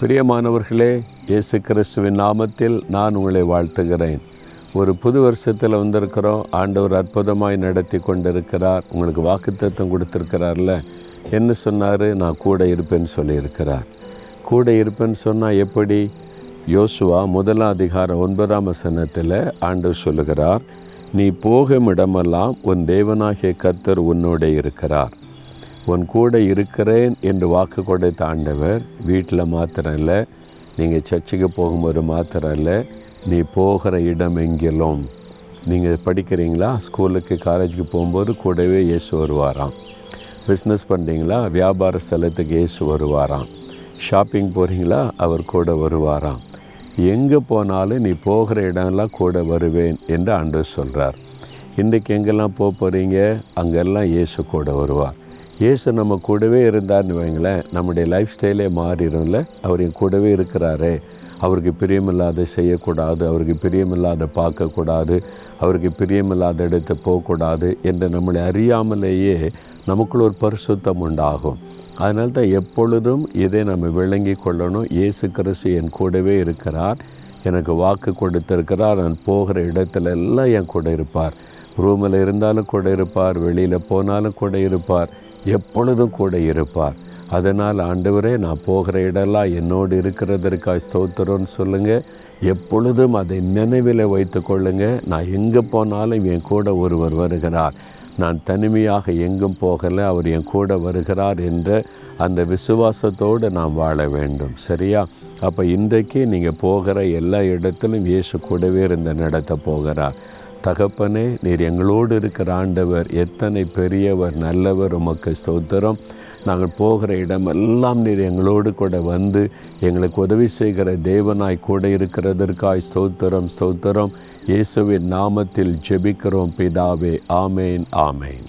பிரியமானவர்களே இயேசு கிறிஸ்துவின் நாமத்தில் நான் உங்களை வாழ்த்துகிறேன். ஒரு புது வருஷத்தில் வந்திருக்கிறோம். ஆண்டவர் அற்புதமாய் நடத்தி கொண்டிருக்கிறார். உங்களுக்கு வாக்குத்தத்தம் கொடுத்துருக்கிறார்ல. என்ன சொன்னார்? நான் கூட இருப்பேன்னு சொல்லியிருக்கிறார். கூட இருப்பேன்னு சொன்னால் எப்படி? யோசுவா முதலாம் அதிகாரம் ஒன்பதாம் வசனத்தில் ஆண்டவர் சொல்லுகிறார் நீ போகும் இடமெல்லாம் உன் தேவனாகிய கர்த்தர் உன்னோட இருக்கிறார். உன் கூட இருக்கிறேன் என்று வாக்கு கொடுத்த ஆண்டவர் வீட்டில் மாத்திரம் இல்லை நீங்கள் சர்ச்சுக்கு போகும்போது மாத்திரம் இல்லை நீ போகிற இடம் எங்கிலும் நீங்கள் படிக்கிறீங்களா? ஸ்கூலுக்கு காலேஜுக்கு போகும்போது கூடவே இயேசு வருவாராம். பிஸ்னஸ் பண்ணுறீங்களா? வியாபார ஸ்தலத்துக்கு இயேசு வருவாராம். ஷாப்பிங் போகிறீங்களா? அவர் கூட வருவாராம். எங்கே போனாலும் நீ போகிற இடம்லாம் கூட வருவேன் என்று அன்று சொல்கிறார். இன்றைக்கு எங்கெல்லாம் போக போகிறீங்க? அங்கெல்லாம் இயேசு கூட வருவார். இயேசு நம்ம கூடவே இருந்தார்னு வைங்களேன் நம்முடைய லைஃப் ஸ்டைலே மாறிடும்ல. அவர் என் கூடவே இருக்கிறாரே. அவருக்கு பிரியமில்லாத செய்யக்கூடாது அவருக்கு பிரியமில்லாத பார்க்கக்கூடாது அவருக்கு பிரியமில்லாத இடத்தை போகக்கூடாது என்று நம்மளை அறியாமலேயே நமக்குள்ள ஒரு பரிசுத்தம் உண்டாகும். அதனால தான் எப்பொழுதும் இதை நம்ம விளங்கி கொள்ளணும். இயேசு கிறிஸ்து என் கூடவே இருக்கிறார். எனக்கு வாக்கு கொடுத்திருக்கிறார். நான் போகிற இடத்துல எல்லாம் என் கூட இருப்பார். ரூமில் இருந்தாலும் கூட இருப்பார். வெளியில் போனாலும் கூட இருப்பார். எப்பொழுதும் கூட இருப்பார். அதனால் ஆண்டவரே நான் போகிற இடம்லாம் என்னோடு இருக்கிறதற்காக ஸ்தோத்திரம்னு சொல்லுங்கள் எப்பொழுதும் அதை நினைவில் வைத்து கொள்ளுங்கள் நான் எங்கே போனாலும் என் கூட ஒருவர் வருகிறார். நான் தனிமையாக எங்கும் போகலை அவர் என் கூட வருகிறார் என்ற அந்த விசுவாசத்தோடு நாம் வாழ வேண்டும். சரியா? அப்போ இன்றைக்கு நீங்கள் போகிற எல்லா இடத்திலும் இயேசு கூடவே இருந்த நடத்த போகிறார். தகப்பனே நீர் எங்களோடு இருக்கிற ஆண்டவர் எத்தனை பெரியவர் நல்லவர் உமக்கு ஸ்தோத்திரம். நாங்கள் போகிற இடமெல்லாம் நீர் எங்களோடு கூட வந்து எங்களுக்கு உதவி செய்கிற தேவனாய் கூட இருக்கிறதற்காய் ஸ்தோத்திரம் ஸ்தோத்திரம். இயேசுவின் நாமத்தில் ஜெபிக்கிறோம் பிதாவே. ஆமேன் ஆமேன்.